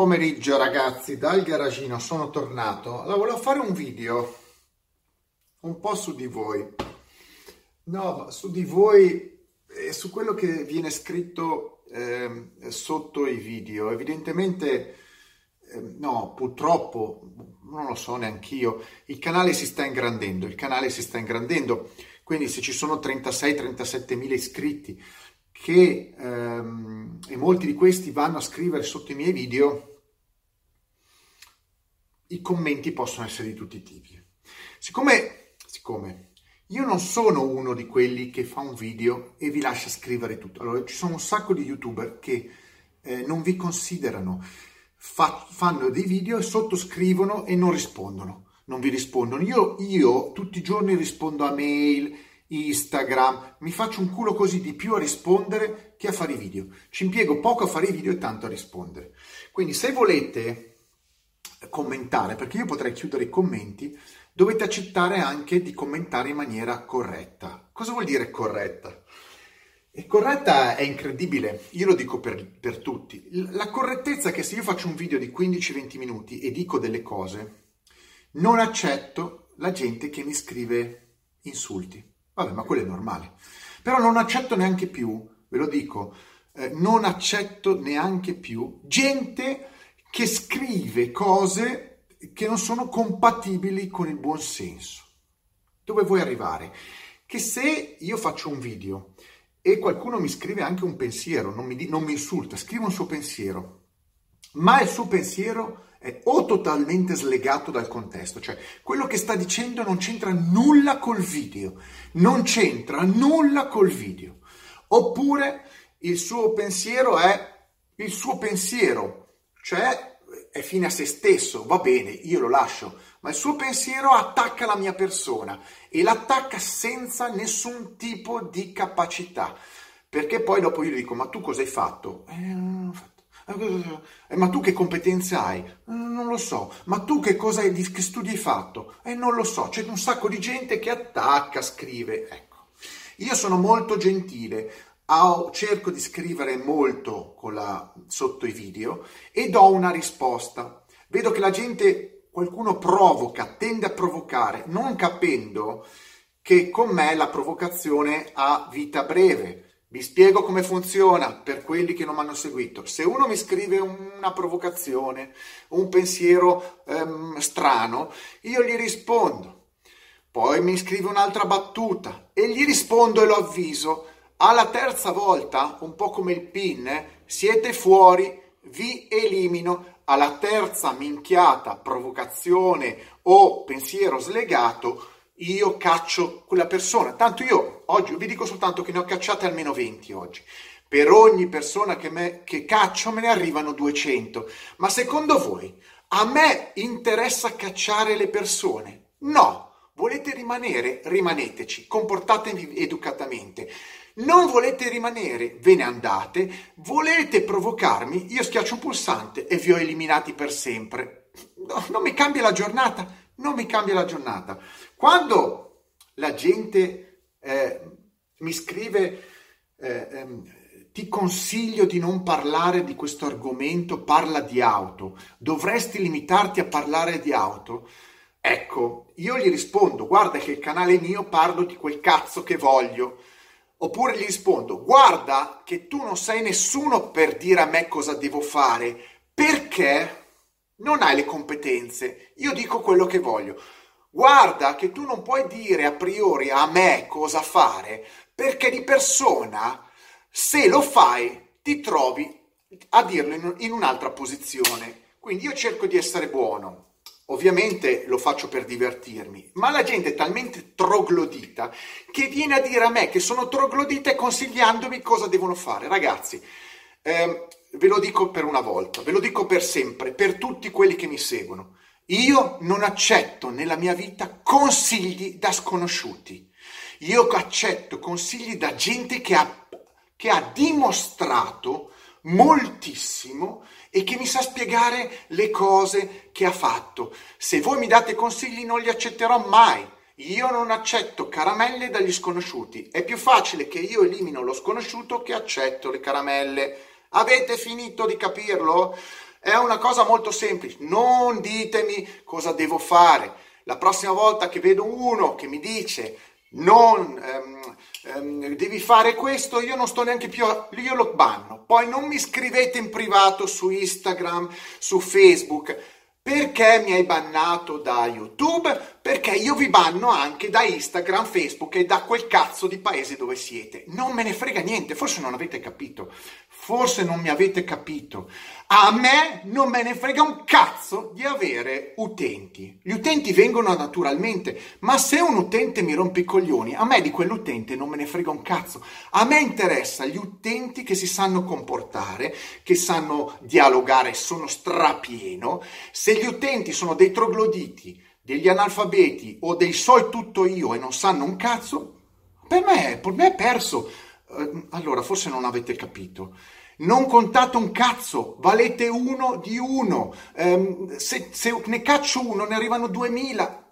pomeriggio ragazzi, dal garagino sono tornato. Allora, volevo fare un video un po' su di voi. No, su di voi e su quello che viene scritto eh, sotto i video. Evidentemente, eh, no, purtroppo, non lo so neanch'io, il canale si sta ingrandendo, il canale si sta ingrandendo. Quindi se ci sono 36-37 mila iscritti che, ehm, e molti di questi vanno a scrivere sotto i miei video, i commenti possono essere di tutti i tipi. Siccome, siccome io non sono uno di quelli che fa un video e vi lascia scrivere tutto, allora ci sono un sacco di youtuber che eh, non vi considerano, fa, fanno dei video e sottoscrivono e non rispondono, non vi rispondono. Io, io tutti i giorni rispondo a mail, Instagram, mi faccio un culo così di più a rispondere che a fare i video. Ci impiego poco a fare i video e tanto a rispondere. Quindi se volete commentare, perché io potrei chiudere i commenti, dovete accettare anche di commentare in maniera corretta. Cosa vuol dire corretta? E corretta è incredibile, io lo dico per, per tutti. La correttezza è che se io faccio un video di 15-20 minuti e dico delle cose, non accetto la gente che mi scrive insulti. Vabbè, ma quello è normale. Però non accetto neanche più, ve lo dico, eh, non accetto neanche più gente che scrive cose che non sono compatibili con il buon senso. Dove vuoi arrivare? Che se io faccio un video e qualcuno mi scrive anche un pensiero, non mi, non mi insulta, scrive un suo pensiero, ma il suo pensiero è o totalmente slegato dal contesto, cioè quello che sta dicendo non c'entra nulla col video, non c'entra nulla col video, oppure il suo pensiero è il suo pensiero, cioè è fine a se stesso, va bene, io lo lascio, ma il suo pensiero attacca la mia persona e l'attacca senza nessun tipo di capacità, perché poi dopo io gli dico, ma tu cosa hai fatto? Eh, non ho fatto. Eh, ma tu che competenze hai? Eh, non lo so. Ma tu che cosa hai, che studi hai fatto? Eh, non lo so. C'è un sacco di gente che attacca, scrive. Ecco. Io sono molto gentile, cerco di scrivere molto la, sotto i video e do una risposta. Vedo che la gente, qualcuno provoca, tende a provocare, non capendo che con me la provocazione ha vita breve. Vi spiego come funziona per quelli che non mi hanno seguito. Se uno mi scrive una provocazione, un pensiero ehm, strano, io gli rispondo. Poi mi scrive un'altra battuta e gli rispondo e lo avviso alla terza volta, un po' come il PIN, siete fuori, vi elimino. Alla terza minchiata, provocazione o pensiero slegato, io caccio quella persona. Tanto io oggi vi dico soltanto che ne ho cacciate almeno 20 oggi. Per ogni persona che, me, che caccio me ne arrivano 200. Ma secondo voi a me interessa cacciare le persone? No. Volete rimanere? Rimaneteci, comportatevi educatamente. Non volete rimanere? Ve ne andate. Volete provocarmi? Io schiaccio un pulsante e vi ho eliminati per sempre. No, non mi cambia la giornata, non mi cambia la giornata. Quando la gente eh, mi scrive eh, ehm, ti consiglio di non parlare di questo argomento, parla di auto, dovresti limitarti a parlare di auto. Ecco, io gli rispondo, guarda che il canale mio parlo di quel cazzo che voglio. Oppure gli rispondo, guarda che tu non sei nessuno per dire a me cosa devo fare, perché non hai le competenze. Io dico quello che voglio. Guarda che tu non puoi dire a priori a me cosa fare, perché di persona, se lo fai, ti trovi a dirlo in un'altra posizione. Quindi io cerco di essere buono, Ovviamente lo faccio per divertirmi, ma la gente è talmente troglodita che viene a dire a me che sono troglodita e consigliandomi cosa devono fare. Ragazzi, eh, ve lo dico per una volta, ve lo dico per sempre, per tutti quelli che mi seguono. Io non accetto nella mia vita consigli da sconosciuti. Io accetto consigli da gente che ha, che ha dimostrato moltissimo e che mi sa spiegare le cose che ha fatto. Se voi mi date consigli non li accetterò mai. Io non accetto caramelle dagli sconosciuti. È più facile che io elimino lo sconosciuto che accetto le caramelle. Avete finito di capirlo? È una cosa molto semplice, non ditemi cosa devo fare. La prossima volta che vedo uno che mi dice non ehm, ehm, devi fare questo, io non sto neanche più, io lo banno. Poi non mi scrivete in privato su Instagram, su Facebook perché mi hai bannato da YouTube? Perché io vi banno anche da Instagram, Facebook e da quel cazzo di paese dove siete. Non me ne frega niente, forse non avete capito. Forse non mi avete capito. A me non me ne frega un cazzo di avere utenti. Gli utenti vengono naturalmente, ma se un utente mi rompe i coglioni, a me di quell'utente non me ne frega un cazzo. A me interessa gli utenti che si sanno comportare, che sanno dialogare, sono strapieno. Se gli utenti sono dei trogloditi, degli analfabeti o dei so il tutto io e non sanno un cazzo, per me, per me è perso. Eh, allora, forse non avete capito. Non contate un cazzo, valete uno di uno. Um, se, se, ne caccio uno, ne arrivano duemila.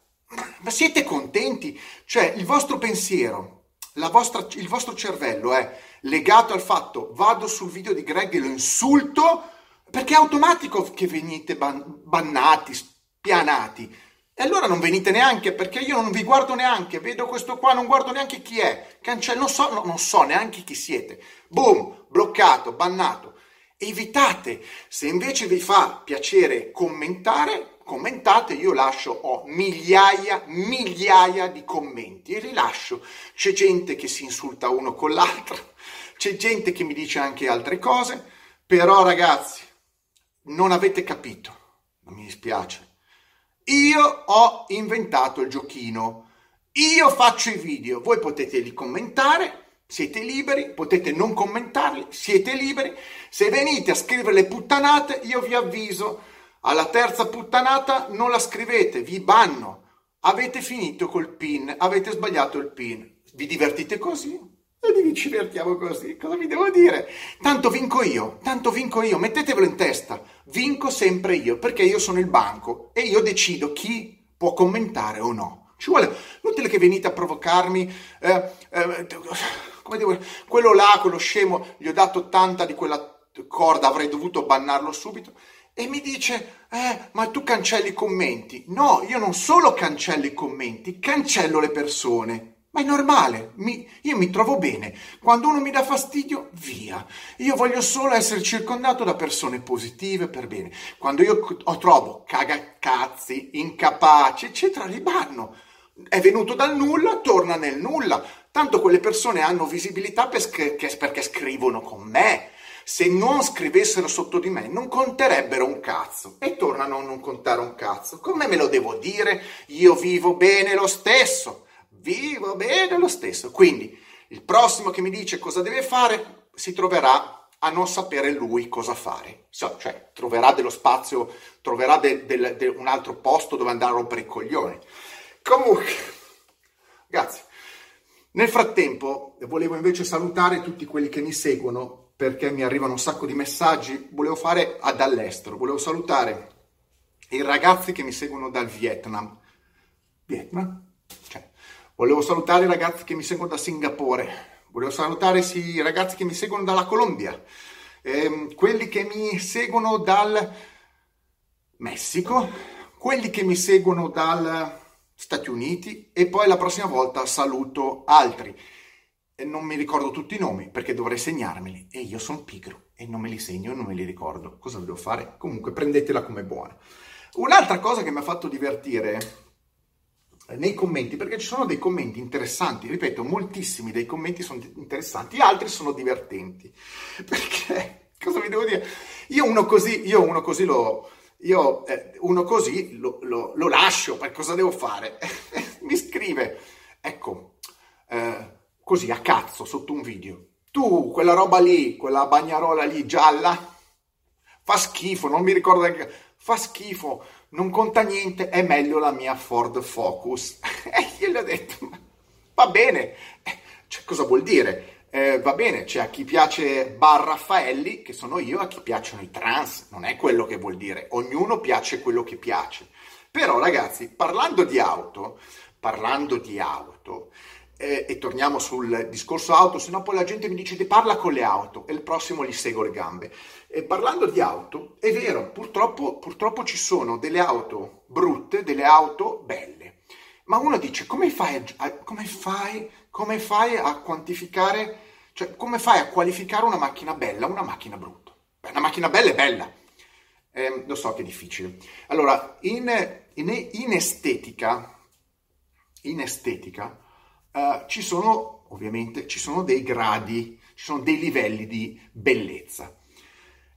Ma siete contenti? Cioè, il vostro pensiero, vostra, il vostro cervello è legato al fatto vado sul video di Greg e lo insulto perché è automatico che venite ban- bannati, spianati. E allora non venite neanche perché io non vi guardo neanche, vedo questo qua, non guardo neanche chi è, cancello, non so, no, non so neanche chi siete. Boom, bloccato, bannato. Evitate, se invece vi fa piacere commentare, commentate, io lascio, ho migliaia, migliaia di commenti e rilascio. C'è gente che si insulta uno con l'altro, c'è gente che mi dice anche altre cose, però ragazzi, non avete capito, mi dispiace. Io ho inventato il giochino, io faccio i video, voi potete li commentare, siete liberi, potete non commentarli, siete liberi. Se venite a scrivere le puttanate, io vi avviso, alla terza puttanata non la scrivete, vi banno. Avete finito col pin, avete sbagliato il pin. Vi divertite così? E ci divertiamo così, cosa vi devo dire? Tanto vinco io, tanto vinco io, mettetevelo in testa, vinco sempre io, perché io sono il banco e io decido chi può commentare o no. Ci vuole, inutile che venite a provocarmi, eh, eh, come devo, quello là, quello scemo, gli ho dato 80 di quella corda, avrei dovuto bannarlo subito. E mi dice, eh, ma tu cancelli i commenti. No, io non solo cancello i commenti, cancello le persone. Ma è normale, mi, io mi trovo bene. Quando uno mi dà fastidio, via. Io voglio solo essere circondato da persone positive per bene. Quando io trovo cagacazzi, incapaci, eccetera, li banno. È venuto dal nulla, torna nel nulla. Tanto quelle persone hanno visibilità perché scrivono con me. Se non scrivessero sotto di me non conterebbero un cazzo e tornano a non contare un cazzo. Come me lo devo dire? Io vivo bene lo stesso vivo bene lo stesso. Quindi il prossimo che mi dice cosa deve fare si troverà a non sapere lui cosa fare, cioè troverà dello spazio, troverà de, de, de un altro posto dove andare a rompere i coglioni. Comunque, grazie. Nel frattempo volevo invece salutare tutti quelli che mi seguono perché mi arrivano un sacco di messaggi, volevo fare dall'estero, volevo salutare i ragazzi che mi seguono dal Vietnam. Vietnam? Volevo salutare i ragazzi che mi seguono da Singapore, volevo salutare i ragazzi che mi seguono dalla Colombia, ehm, quelli che mi seguono dal Messico, quelli che mi seguono dagli Stati Uniti e poi la prossima volta saluto altri. E non mi ricordo tutti i nomi perché dovrei segnarmeli e io sono pigro e non me li segno e non me li ricordo. Cosa devo fare? Comunque prendetela come buona. Un'altra cosa che mi ha fatto divertire nei commenti perché ci sono dei commenti interessanti, ripeto, moltissimi dei commenti sono interessanti, altri sono divertenti. Perché cosa vi devo dire? Io uno così, io uno così lo io eh, uno così lo, lo, lo, lascio, per cosa devo fare? Mi scrive, ecco, eh, così a cazzo sotto un video. Tu, quella roba lì, quella bagnarola lì gialla, fa schifo, non mi ricordo neanche, fa schifo non conta niente, è meglio la mia Ford Focus. E gli ho detto, va bene, eh, cioè, cosa vuol dire? Eh, va bene, c'è a chi piace Bar Raffaelli, che sono io, a chi piacciono i trans, non è quello che vuol dire, ognuno piace quello che piace. Però ragazzi, parlando di auto, parlando di auto, eh, e torniamo sul discorso auto, se no poi la gente mi dice ti parla con le auto e il prossimo gli seguo le gambe. E parlando di auto, è vero, purtroppo, purtroppo ci sono delle auto brutte, delle auto belle. Ma uno dice come fai a, come fai, come fai a quantificare, cioè come fai a qualificare una macchina bella, una macchina brutta? Beh, una macchina bella è bella. Eh, lo so che è difficile. Allora, in, in, in estetica, in estetica, uh, ci sono ovviamente ci sono dei gradi, ci sono dei livelli di bellezza.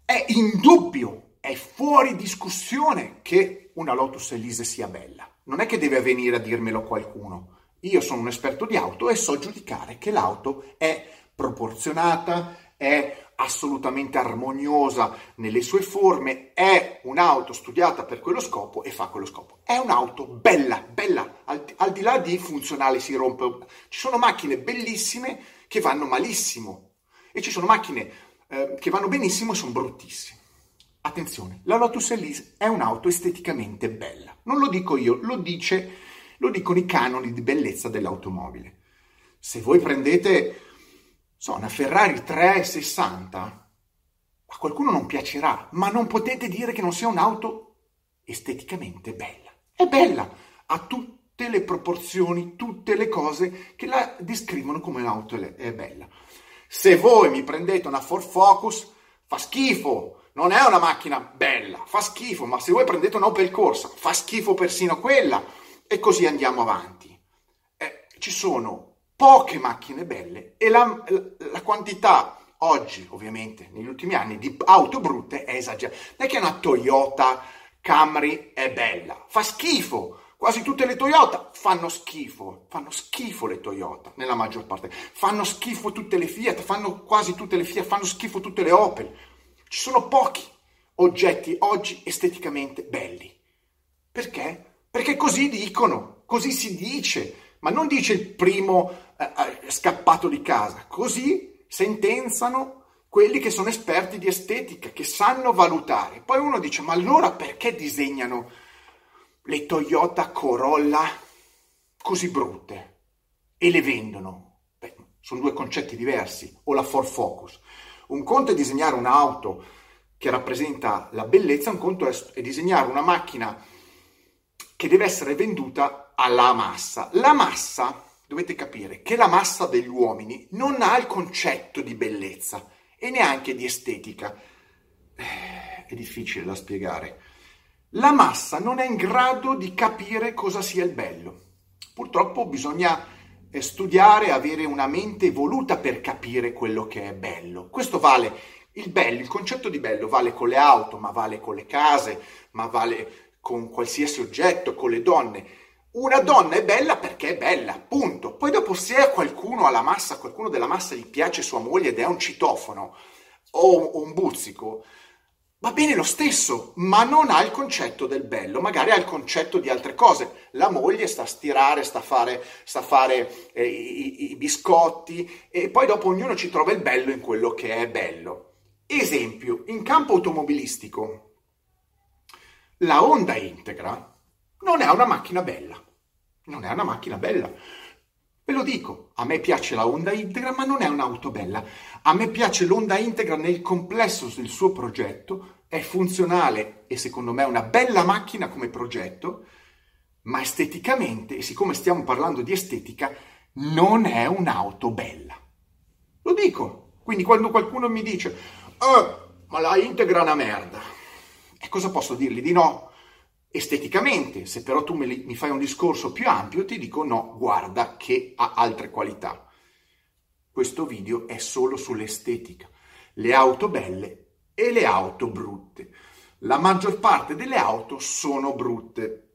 È indubbio, è fuori discussione che una Lotus Elise sia bella. Non è che deve venire a dirmelo qualcuno. Io sono un esperto di auto e so giudicare che l'auto è proporzionata, è assolutamente armoniosa nelle sue forme, è un'auto studiata per quello scopo e fa quello scopo. È un'auto bella, bella, al, al di là di funzionale si rompe. Ci sono macchine bellissime che vanno malissimo e ci sono macchine eh, che vanno benissimo e sono bruttissime. Attenzione, la Lotus Elise è un'auto esteticamente bella. Non lo dico io, lo, dice, lo dicono i canoni di bellezza dell'automobile. Se voi prendete so, una Ferrari 360, a qualcuno non piacerà, ma non potete dire che non sia un'auto esteticamente bella. È bella, ha tutte le proporzioni, tutte le cose che la descrivono come un'auto è bella. Se voi mi prendete una Ford Focus, fa schifo, non è una macchina bella, fa schifo, ma se voi prendete un'Opel Corsa, fa schifo persino quella, e così andiamo avanti. Eh, ci sono poche macchine belle e la, la quantità oggi, ovviamente, negli ultimi anni, di auto brutte è esagerata. Non è che una Toyota Camry è bella, fa schifo. Quasi tutte le Toyota fanno schifo, fanno schifo le Toyota nella maggior parte, fanno schifo tutte le Fiat, fanno quasi tutte le Fiat, fanno schifo tutte le Opel. Ci sono pochi oggetti oggi esteticamente belli. Perché? Perché così dicono, così si dice, ma non dice il primo eh, scappato di casa. Così sentenzano quelli che sono esperti di estetica, che sanno valutare. Poi uno dice, ma allora perché disegnano le Toyota Corolla così brutte e le vendono? Beh, sono due concetti diversi, o la Ford Focus. Un conto è disegnare un'auto che rappresenta la bellezza, un conto è disegnare una macchina che deve essere venduta alla massa. La massa dovete capire che la massa degli uomini non ha il concetto di bellezza e neanche di estetica. Eh, è difficile da spiegare. La massa non è in grado di capire cosa sia il bello. Purtroppo bisogna eh, studiare, avere una mente evoluta per capire quello che è bello. Questo vale, il bello, il concetto di bello vale con le auto, ma vale con le case, ma vale con qualsiasi oggetto, con le donne. Una donna è bella perché è bella, punto. Poi dopo se a qualcuno alla massa, qualcuno della massa gli piace sua moglie ed è un citofono o, o un buzzico, va bene lo stesso, ma non ha il concetto del bello, magari ha il concetto di altre cose. La moglie sta a stirare, sta a fare, sta a fare eh, i, i biscotti e poi dopo ognuno ci trova il bello in quello che è bello. Esempio, in campo automobilistico, la Honda Integra non è una macchina bella. Non è una macchina bella. Ve lo dico, a me piace la Honda Integra, ma non è un'auto bella. A me piace l'Honda Integra nel complesso del suo progetto, è funzionale e secondo me è una bella macchina come progetto, ma esteticamente, e siccome stiamo parlando di estetica, non è un'auto bella. Lo dico. Quindi quando qualcuno mi dice, oh, ma la Integra è una merda, e cosa posso dirgli di no? Esteticamente, se però tu li, mi fai un discorso più ampio, ti dico no, guarda che ha altre qualità. Questo video è solo sull'estetica, le auto belle e le auto brutte. La maggior parte delle auto sono brutte.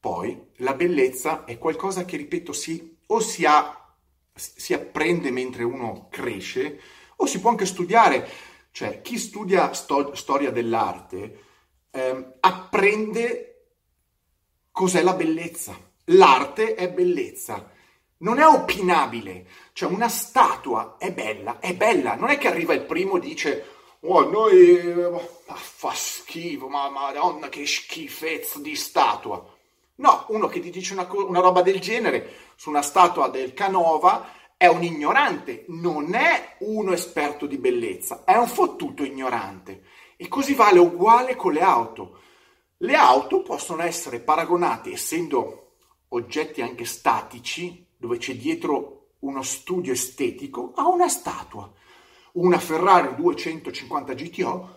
Poi la bellezza è qualcosa che, ripeto, si, o si, ha, si apprende mentre uno cresce, o si può anche studiare. Cioè, chi studia sto, storia dell'arte eh, apprende cos'è la bellezza. L'arte è bellezza, non è opinabile. Cioè una statua è bella, è bella. Non è che arriva il primo e dice oh, noi... Ma fa schifo, ma madonna che schifezza di statua. No, uno che ti dice una, una roba del genere su una statua del Canova è un ignorante, non è uno esperto di bellezza, è un fottuto ignorante. E così vale uguale con le auto. Le auto possono essere paragonate, essendo oggetti anche statici, dove c'è dietro uno studio estetico, a una statua. Una Ferrari 250 GTO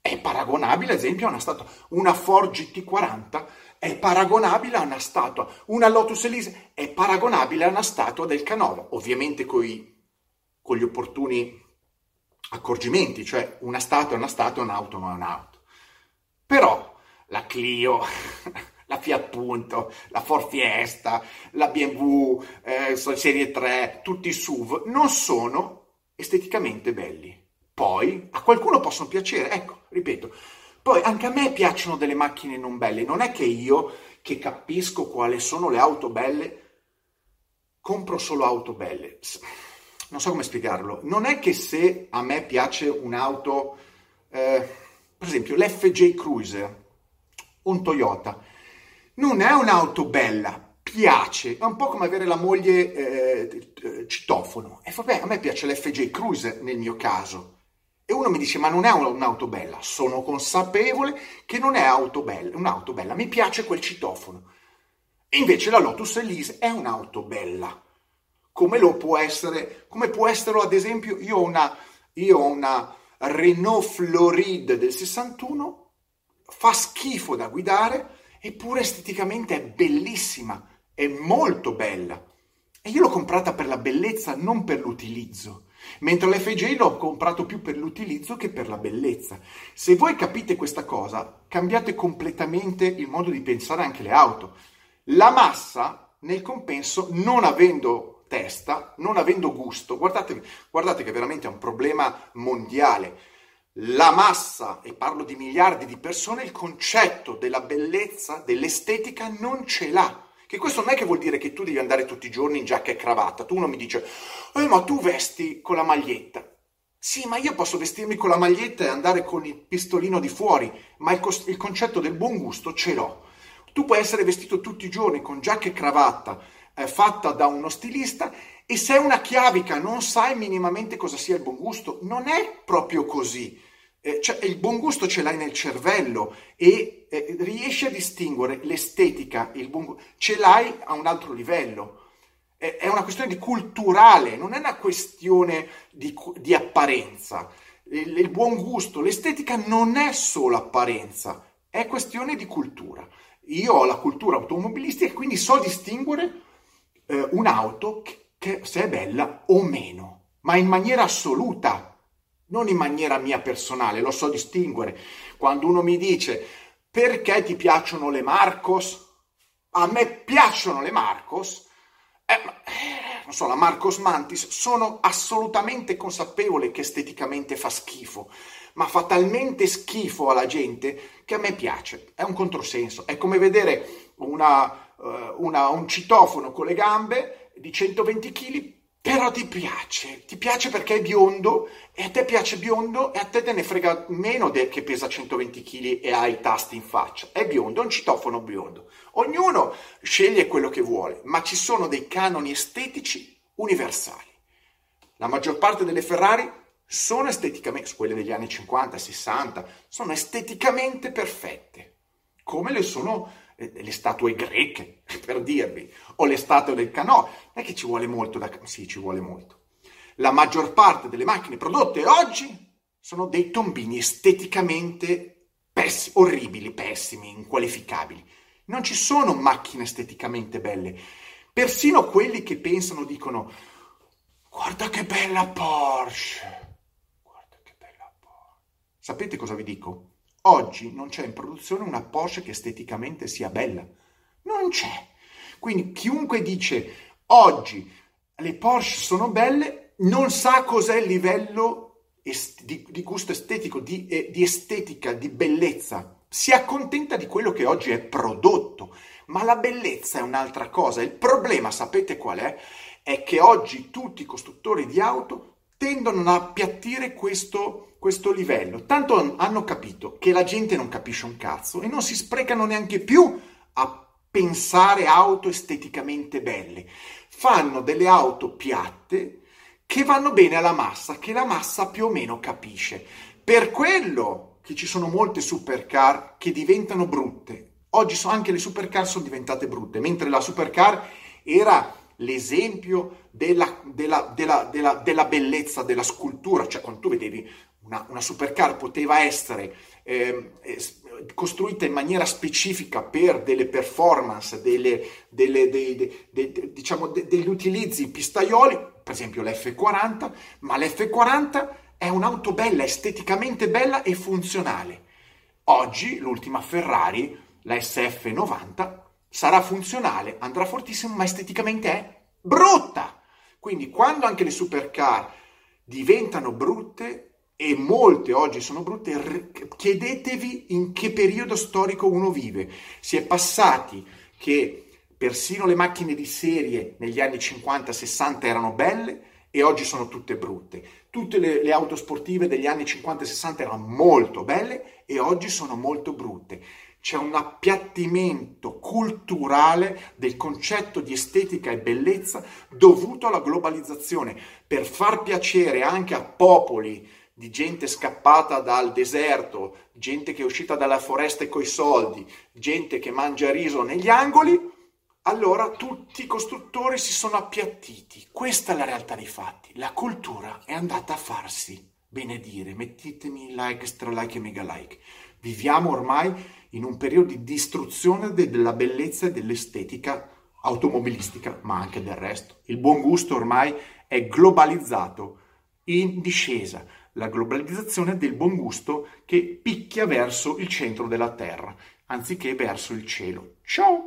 è paragonabile, ad esempio, a una statua. Una Ford GT40 è paragonabile a una statua. Una Lotus Elise è paragonabile a una statua del Canova, ovviamente con gli opportuni accorgimenti, cioè una statua è una statua, un'auto non è un'auto. Però la Clio, la Fiat Punto, la Ford Fiesta, la BMW, eh, Serie 3, tutti i SUV non sono esteticamente belli. Poi a qualcuno possono piacere, ecco, ripeto, poi anche a me piacciono delle macchine non belle, non è che io che capisco quali sono le auto belle, compro solo auto belle. Non so come spiegarlo. Non è che se a me piace un'auto, eh, per esempio l'FJ Cruiser, un Toyota, non è un'auto bella, piace, è un po' come avere la moglie eh, citofono. E vabbè, a me piace l'FJ Cruiser nel mio caso e uno mi dice, ma non è un'auto bella. Sono consapevole che non è auto bella, un'auto bella. Mi piace quel citofono. E invece la Lotus Elise è un'auto bella. Come lo può essere, come può essere ad esempio, io ho una, io ho una Renault Floride del 61, fa schifo da guidare, eppure esteticamente è bellissima, è molto bella. E io l'ho comprata per la bellezza, non per l'utilizzo. Mentre l'FJ l'ho comprato più per l'utilizzo che per la bellezza. Se voi capite questa cosa, cambiate completamente il modo di pensare anche le auto. La massa, nel compenso, non avendo testa, non avendo gusto, guardate, guardate che veramente è un problema mondiale. La massa, e parlo di miliardi di persone, il concetto della bellezza, dell'estetica non ce l'ha. Che questo non è che vuol dire che tu devi andare tutti i giorni in giacca e cravatta. Tu uno mi dice, eh, ma tu vesti con la maglietta. Sì, ma io posso vestirmi con la maglietta e andare con il pistolino di fuori, ma il, co- il concetto del buon gusto ce l'ho. Tu puoi essere vestito tutti i giorni con giacca e cravatta fatta da uno stilista e sei una chiavica, non sai minimamente cosa sia il buon gusto. Non è proprio così eh, cioè, il buon gusto ce l'hai nel cervello e eh, riesci a distinguere l'estetica, il buon gusto, ce l'hai a un altro livello. Eh, è una questione di culturale, non è una questione di, di apparenza. Il, il buon gusto, l'estetica non è solo apparenza, è questione di cultura. Io ho la cultura automobilistica e quindi so distinguere eh, un'auto che, che se è bella o meno, ma in maniera assoluta non in maniera mia personale, lo so distinguere. Quando uno mi dice perché ti piacciono le Marcos, a me piacciono le Marcos, eh, eh, non so, la Marcos Mantis, sono assolutamente consapevole che esteticamente fa schifo, ma fa talmente schifo alla gente che a me piace. È un controsenso. È come vedere una, una, un citofono con le gambe di 120 kg però ti piace, ti piace perché è biondo e a te piace biondo e a te te ne frega meno del che pesa 120 kg e ha i tasti in faccia. È biondo, è un citofono biondo. Ognuno sceglie quello che vuole, ma ci sono dei canoni estetici universali. La maggior parte delle Ferrari sono esteticamente, quelle degli anni 50, 60, sono esteticamente perfette, come le sono eh, le statue greche, per dirvi, o le statue del Canò. Non è che ci vuole molto da... Sì, ci vuole molto. La maggior parte delle macchine prodotte oggi sono dei tombini esteticamente pessimi, orribili, pessimi, inqualificabili. Non ci sono macchine esteticamente belle. Persino quelli che pensano dicono guarda che bella Porsche. Guarda che bella Porsche. Sapete cosa vi dico? Oggi non c'è in produzione una Porsche che esteticamente sia bella. Non c'è. Quindi chiunque dice oggi le Porsche sono belle non sa cos'è il livello est- di, di, gusto estetico, di, eh, di estetica, di bellezza. Si accontenta di quello che oggi è prodotto, ma la bellezza è un'altra cosa. Il problema, sapete qual è? È che oggi tutti i costruttori di auto tendono a appiattire questo, questo livello. Tanto hanno capito che la gente non capisce un cazzo e non si sprecano neanche più a pensare auto esteticamente belle. Fanno delle auto piatte che vanno bene alla massa, che la massa più o meno capisce. Per quello che ci sono molte supercar che diventano brutte. Oggi sono, anche le supercar sono diventate brutte, mentre la supercar era l'esempio della, della, della, della, bellezza della scultura, cioè quando tu vedevi una, una supercar poteva essere eh, costruita in maniera specifica per delle performance, delle, delle, dei, dei, dei, diciamo, degli utilizzi pistaioli, per esempio l'F40, ma l'F40 è un'auto bella, esteticamente bella e funzionale. Oggi l'ultima Ferrari, la SF90, sarà funzionale, andrà fortissimo, ma esteticamente è brutta. Quindi quando anche le supercar diventano brutte, e molte oggi sono brutte, chiedetevi in che periodo storico uno vive. Si è passati che persino le macchine di serie negli anni 50-60 erano belle e oggi sono tutte brutte. Tutte le, le auto sportive degli anni 50-60 erano molto belle e oggi sono molto brutte. C'è un appiattimento culturale del concetto di estetica e bellezza dovuto alla globalizzazione per far piacere anche a popoli di gente scappata dal deserto, gente che è uscita dalla foresta coi soldi, gente che mangia riso negli angoli, allora tutti i costruttori si sono appiattiti. Questa è la realtà dei fatti. La cultura è andata a farsi benedire. Mettetemi like, extra like e mega like. Viviamo ormai in un periodo di distruzione della bellezza e dell'estetica automobilistica, ma anche del resto. Il buon gusto ormai è globalizzato in discesa la globalizzazione del buon gusto che picchia verso il centro della Terra, anziché verso il cielo. Ciao!